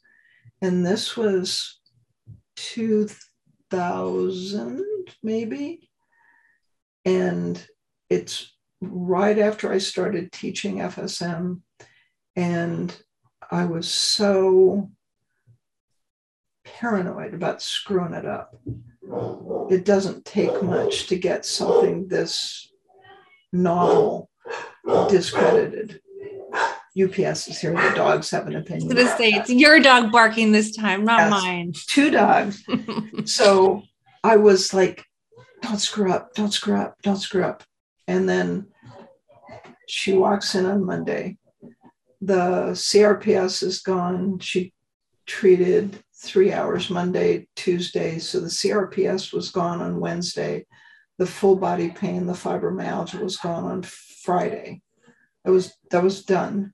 And this was 2000, maybe. And it's right after I started teaching FSM. And I was so paranoid about screwing it up. It doesn't take much to get something this novel discredited. UPS is here. The dogs have an opinion. I was gonna say it's your dog barking this time, not Yes. mine. Two dogs. so I was like, don't screw up, don't screw up, don't screw up. And then she walks in on Monday. The CRPS is gone. She treated three hours Monday, Tuesday. So the CRPS was gone on Wednesday. The full body pain, the fibromyalgia was gone on Friday. It was that was done.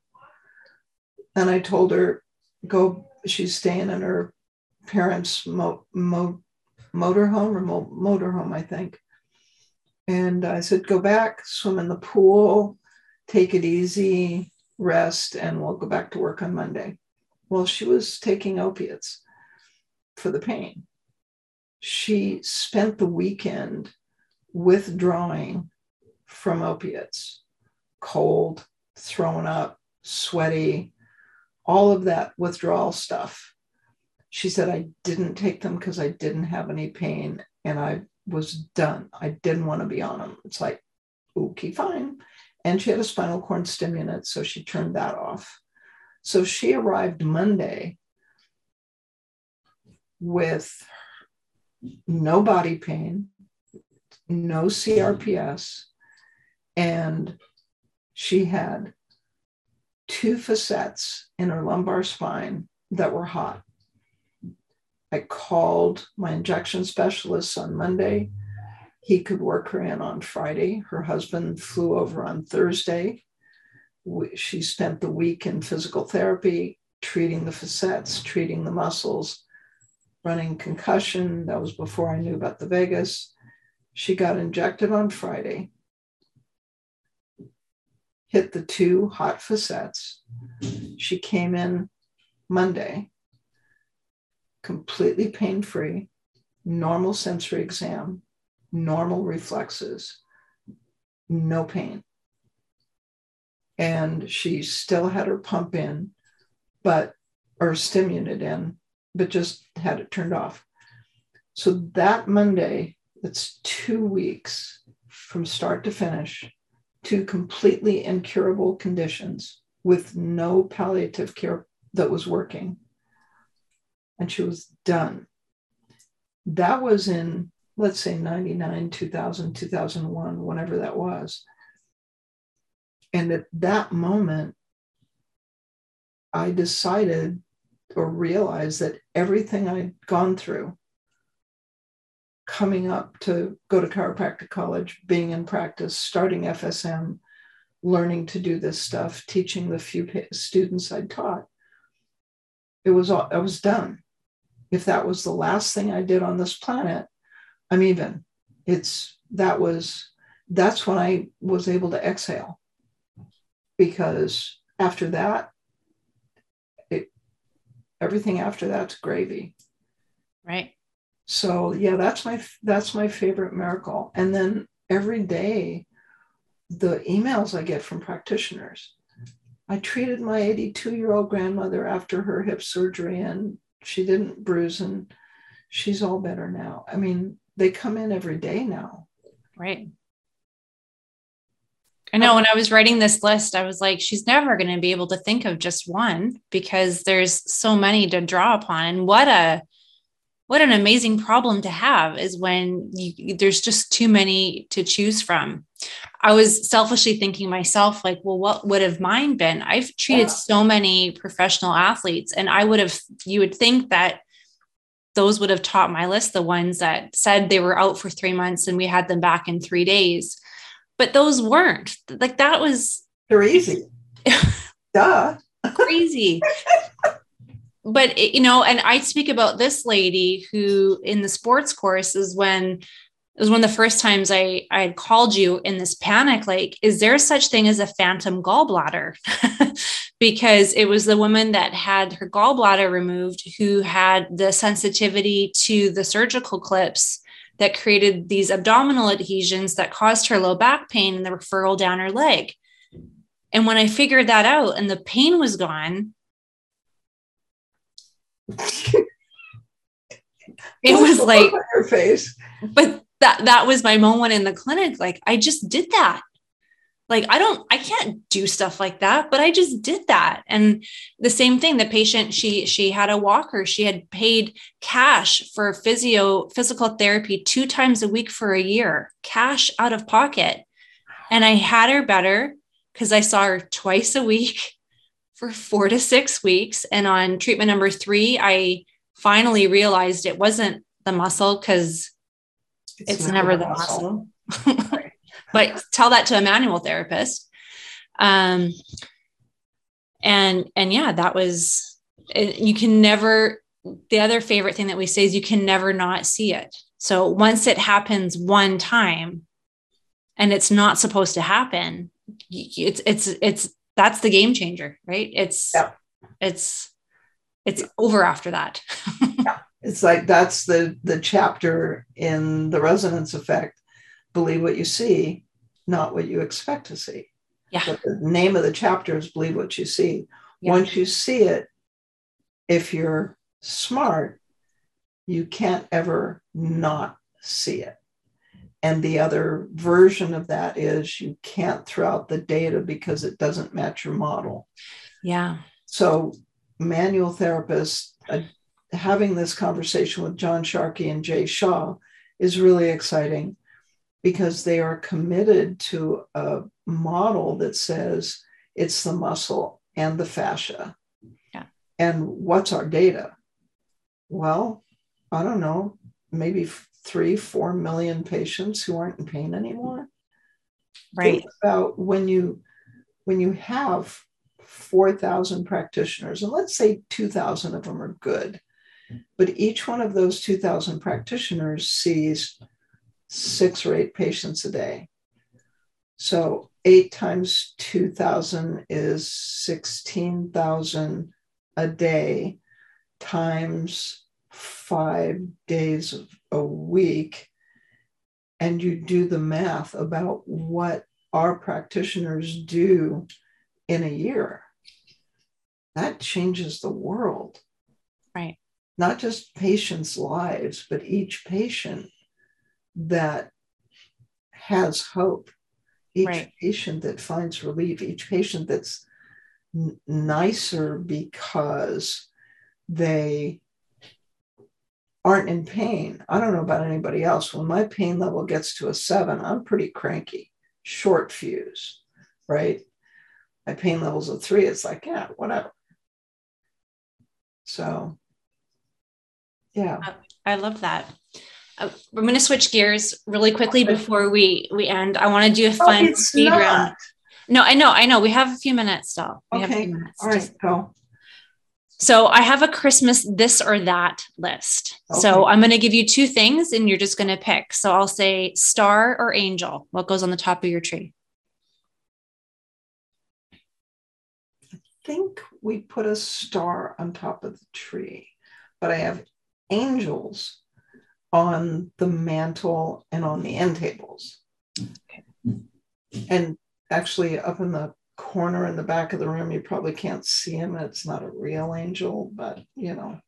And I told her, go, she's staying in her parents' mo- mo- motorhome or mo- motorhome, I think. And I said, go back, swim in the pool, take it easy, rest, and we'll go back to work on Monday. Well, she was taking opiates for the pain. She spent the weekend withdrawing from opiates, cold, throwing up, sweaty, all of that withdrawal stuff. She said, I didn't take them because I didn't have any pain and I was done. I didn't want to be on them. It's like, okay, fine. And she had a spinal cord stimulant, so she turned that off. So she arrived Monday with no body pain, no CRPS, and she had two facets in her lumbar spine that were hot. I called my injection specialist on Monday. He could work her in on Friday. Her husband flew over on Thursday. She spent the week in physical therapy, treating the facets, treating the muscles, running concussion. That was before I knew about the vagus. She got injected on Friday, hit the two hot facets. She came in Monday, completely pain free, normal sensory exam, normal reflexes, no pain. And she still had her pump in, but, or stimulant in, but just had it turned off. So that Monday, it's two weeks from start to finish, two completely incurable conditions with no palliative care that was working. And she was done. That was in, let's say, 99, 2000, 2001, whenever that was. And at that moment, I decided or realize that everything I'd gone through coming up to go to chiropractic college, being in practice, starting FSM, learning to do this stuff, teaching the few students I'd taught, it was all, I was done. If that was the last thing I did on this planet, I'm even. It's that was that's when I was able to exhale because after that, everything after that's gravy. Right. So yeah, that's my that's my favorite miracle. And then every day, the emails I get from practitioners. I treated my 82 year old grandmother after her hip surgery, and she didn't bruise, and she's all better now. I mean, they come in every day now. Right. I know when I was writing this list, I was like, she's never going to be able to think of just one because there's so many to draw upon. And what a what an amazing problem to have is when you, there's just too many to choose from. I was selfishly thinking myself, like, well, what would have mine been? I've treated yeah. so many professional athletes, and I would have, you would think that those would have taught my list, the ones that said they were out for three months and we had them back in three days. But those weren't like that was. They're easy. Duh. crazy but it, you know, and I speak about this lady who in the sports course is when it was one of the first times I I had called you in this panic, like, is there such thing as a phantom gallbladder? because it was the woman that had her gallbladder removed who had the sensitivity to the surgical clips that created these abdominal adhesions that caused her low back pain and the referral down her leg. And when I figured that out and the pain was gone, it was like your face. But that that was my moment in the clinic. Like I just did that. Like I don't, I can't do stuff like that, but I just did that. And the same thing, the patient, she she had a walker. She had paid cash for physio physical therapy two times a week for a year, cash out of pocket. And I had her better because I saw her twice a week for four to six weeks. And on treatment number three, I finally realized it wasn't the muscle because it's, it's, never, the muscle. muscle. But tell that to a manual therapist. Um, and and yeah, that was you can never. The other favorite thing that we say is you can never not see it. So once it happens one time, and it's not supposed to happen, it's it's it's that's the game changer, right? It's yeah. it's it's over after that. yeah. It's like that's the the chapter in the resonance effect. Believe what you see, not what you expect to see. Yeah. But the name of the chapter is believe what you see. Yeah. Once you see it, if you're smart, you can't ever not see it. And the other version of that is you can't throw out the data because it doesn't match your model. Yeah. So, manual therapists uh, having this conversation with John Sharkey and Jay Shah is really exciting because they are committed to a model that says it's the muscle and the fascia. Yeah. And what's our data? Well, I don't know, maybe three, four million patients who aren't in pain anymore. Right. Think about when you when you have 4,000 practitioners, and let's say 2,000 of them are good, but each one of those 2,000 practitioners sees six or eight patients a day. So eight times 2,000 is 16,000 a day times five days a week and you do the math about what our practitioners do in a year, that changes the world. Right. Not just patients' lives, but each patient that has hope, each right. patient that finds relief, each patient that's n- nicer because they aren't in pain. I don't know about anybody else. When my pain level gets to a seven, I'm pretty cranky, short fuse, right? My pain level's a three. It's like, yeah, whatever. So, yeah. I love that. I'm going to switch gears really quickly before we we end. I want to do a fun oh, speed not. round. No, I know, I know. We have a few minutes still. We okay. Minutes. All right, go. So I have a Christmas this or that list. Okay. So I'm going to give you two things and you're just going to pick. So I'll say star or angel. What goes on the top of your tree? I think we put a star on top of the tree, but I have angels on the mantle and on the end tables. Okay. And actually, up in the corner in the back of the room. You probably can't see him. It's not a real angel, but you know.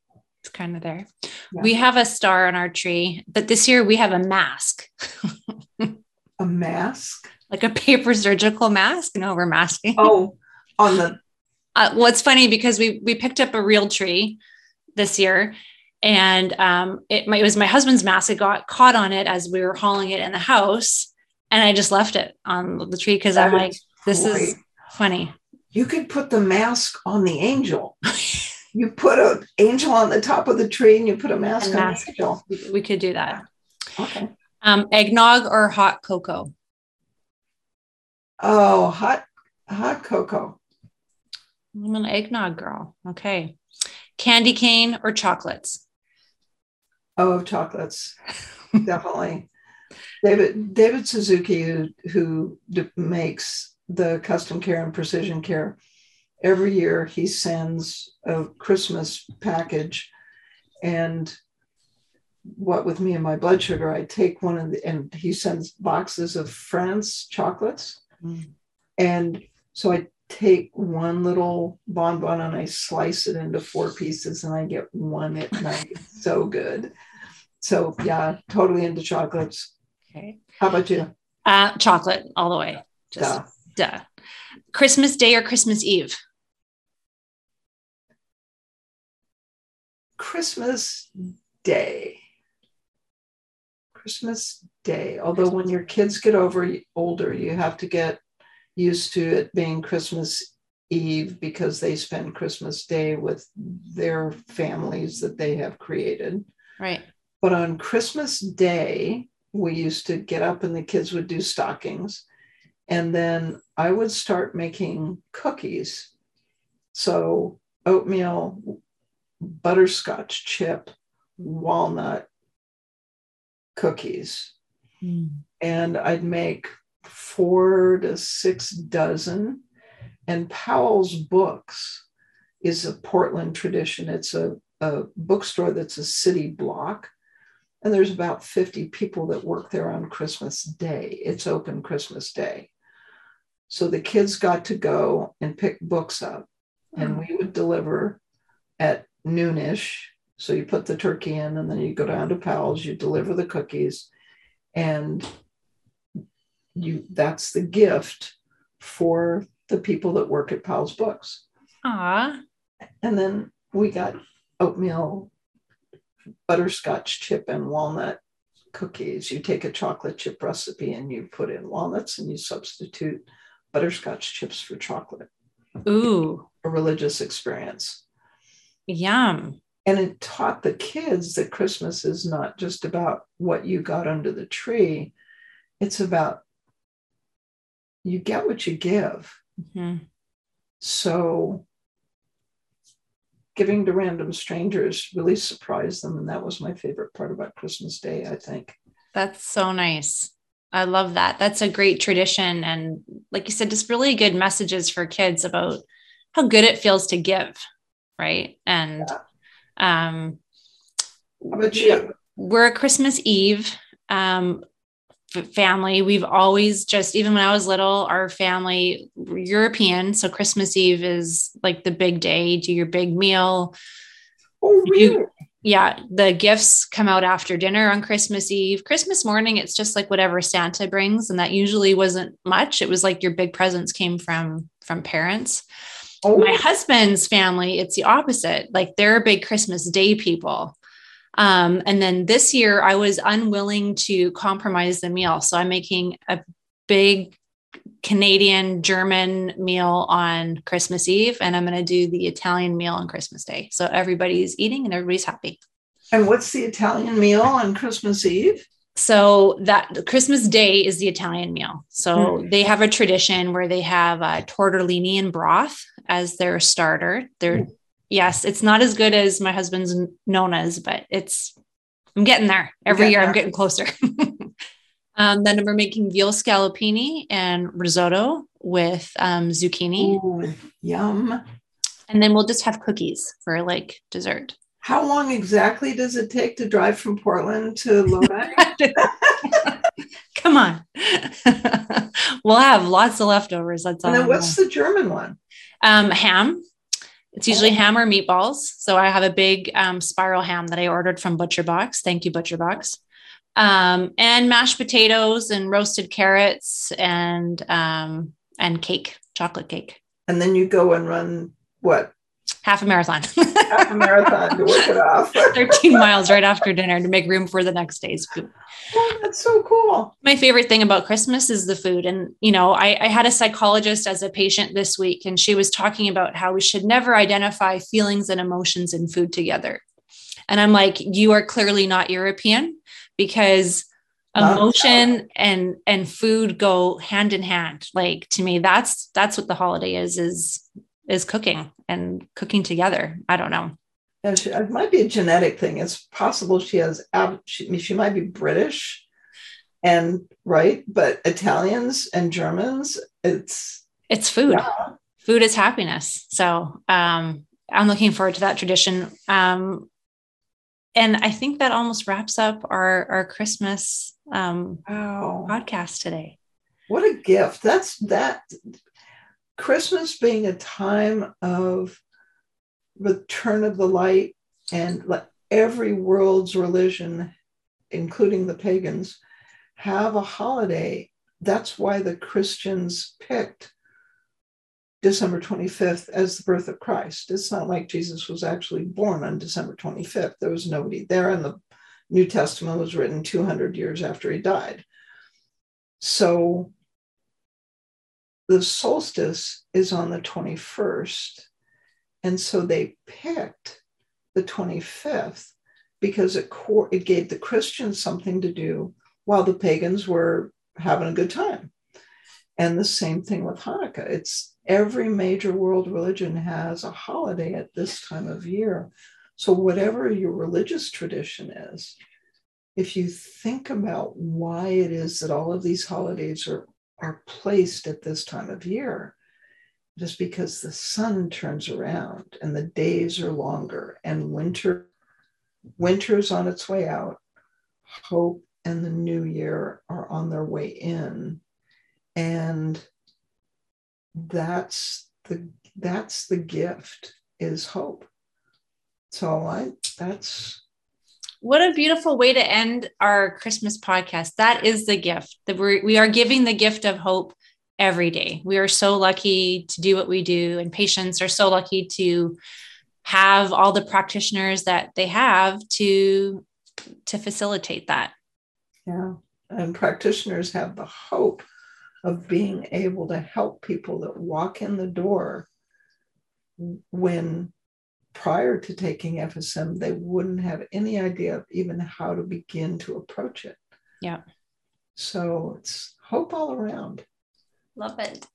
It's kind of there. Yeah. We have a star on our tree, but this year we have a mask. a mask? Like a paper surgical mask? No, we're masking. Oh, on the uh, well, it's funny because we we picked up a real tree this year and um, it, my, it was my husband's mask. It got caught on it as we were hauling it in the house, and I just left it on the tree because I'm like, this great. is funny. You could put the mask on the angel. you put an angel on the top of the tree, and you put a mask and on mask. the angel. We could do that. Okay. Um, eggnog or hot cocoa? Oh, hot hot cocoa. I'm an eggnog girl. Okay. Candy cane or chocolates? Oh, chocolates. Definitely. David David Suzuki, who, who makes the custom care and precision care, every year he sends a Christmas package. And what with me and my blood sugar, I take one of the, and he sends boxes of France chocolates. Mm. And so I take one little bonbon and I slice it into four pieces and I get one at night. So good. So yeah, totally into chocolates. Okay. How about you? Uh, chocolate all the way. Just duh. duh. Christmas Day or Christmas Eve? Christmas Day. Christmas Day. Although when your kids get over older, you have to get used to it being Christmas Eve because they spend Christmas Day with their families that they have created. Right. But on Christmas Day, we used to get up and the kids would do stockings. And then I would start making cookies. So oatmeal, butterscotch chip, walnut cookies. Mm. And I'd make four to six dozen. And Powell's Books is a Portland tradition. It's a, a bookstore that's a city block. And there's about 50 people that work there on Christmas Day. It's open Christmas Day. So the kids got to go and pick books up, and we would deliver at noonish. So you put the turkey in, and then you go down to Powell's, you deliver the cookies, and you that's the gift for the people that work at Powell's Books. Ah. And then we got oatmeal, butterscotch chip, and walnut cookies. You take a chocolate chip recipe and you put in walnuts and you substitute butterscotch chips for chocolate. Ooh. A religious experience. Yum. And it taught the kids that Christmas is not just about what you got under the tree, it's about you get what you give. Mm-hmm. So giving to random strangers really surprised them. And that was my favorite part about Christmas Day, I think. That's so nice. I love that. That's a great tradition. And like you said, just really good messages for kids about how good it feels to give. Right. And yeah. um how about you? We're a Christmas Eve. Um, family. We've always just even when i was little our family european so christmas eve is like the big day. Do your big meal. Oh really? you, yeah the gifts come out after dinner on christmas eve. Christmas morning it's just like whatever santa brings and that usually wasn't much. It was like your big presents came from from parents. Oh. my husband's family it's the opposite. Like they're big christmas day people um, and then this year, I was unwilling to compromise the meal. So I'm making a big Canadian German meal on Christmas Eve, and I'm going to do the Italian meal on Christmas Day. So everybody's eating and everybody's happy. And what's the Italian meal on Christmas Eve? So that Christmas Day is the Italian meal. So mm. they have a tradition where they have uh, tortellini and broth as their starter. They're mm yes, it's not as good as my husband's Nona's, but it's I'm getting there. Every year there. I'm getting closer. um, then we're making veal scallopini and risotto with um, zucchini. Ooh, yum. And then we'll just have cookies for like dessert. How long exactly does it take to drive from Portland to Lodi? Come on. we'll have lots of leftovers. That's all. And then what's the German one? Um, ham it's usually ham or meatballs. So I have a big um, spiral ham that I ordered from Butcher Box. Thank you, Butcher Box. Um, and mashed potatoes and roasted carrots and um, and cake, chocolate cake. And then you go and run what half a marathon. half a marathon to work it off. 13 miles right after dinner to make room for the next day's food. Oh, that's so cool. My favorite thing about Christmas is the food. And, you know, I, I had a psychologist as a patient this week, and she was talking about how we should never identify feelings and emotions in food together. And I'm like, you are clearly not European because emotion and and food go hand in hand like to me that's that's what the holiday is is is cooking and cooking together i don't know she, it might be a genetic thing it's possible she has she, she might be british and right but italians and germans it's it's food yeah. food is happiness so um i'm looking forward to that tradition um and I think that almost wraps up our our Christmas um, wow. podcast today. What a gift! That's that Christmas being a time of return of the light, and every world's religion, including the pagans, have a holiday. That's why the Christians picked December 25th as the birth of Christ. It's not like Jesus was actually born on December 25th. There was nobody there, and the New Testament was written 200 years after he died. So the solstice is on the 21st. And so they picked the 25th because it, it gave the Christians something to do while the pagans were having a good time. And the same thing with Hanukkah. It's every major world religion has a holiday at this time of year. So, whatever your religious tradition is, if you think about why it is that all of these holidays are, are placed at this time of year, just because the sun turns around and the days are longer and winter winter's on its way out. Hope and the new year are on their way in. And that's the that's the gift is hope. So i that's what a beautiful way to end our christmas podcast. That is the gift that we're, we are giving the gift of hope every day. We are so lucky to do what we do and patients are so lucky to have all the practitioners that they have to to facilitate that. Yeah and practitioners have the hope of being able to help people that walk in the door when prior to taking FSM, they wouldn't have any idea of even how to begin to approach it. Yeah. So it's hope all around. Love it.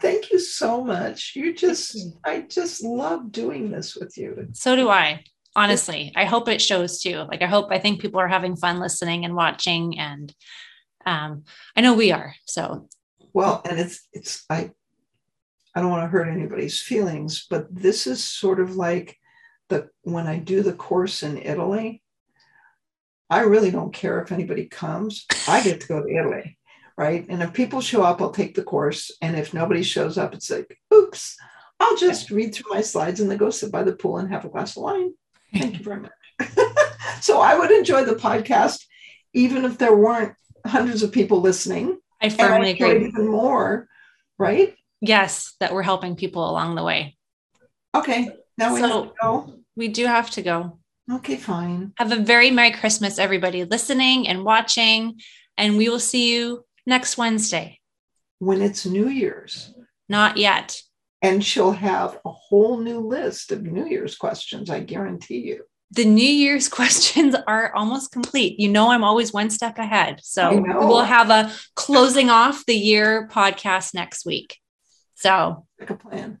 Thank you so much. You just, you. I just love doing this with you. So do I. Honestly, I hope it shows too. Like, I hope, I think people are having fun listening and watching. And um, I know we are. So well, and it's it's I I don't want to hurt anybody's feelings, but this is sort of like the when I do the course in Italy, I really don't care if anybody comes. I get to go to Italy, right? And if people show up, I'll take the course. And if nobody shows up, it's like, oops, I'll just read through my slides and then go sit by the pool and have a glass of wine. Thank you very much. so I would enjoy the podcast, even if there weren't hundreds of people listening. I firmly I agree. Even more, right? Yes, that we're helping people along the way. Okay. Now we so go. We do have to go. Okay, fine. Have a very Merry Christmas, everybody listening and watching. And we will see you next Wednesday. When it's New Year's. Not yet. And she'll have a whole new list of New Year's questions, I guarantee you the New Year's questions are almost complete. You know, I'm always one step ahead. So we'll have a closing off the year podcast next week. So, like a plan.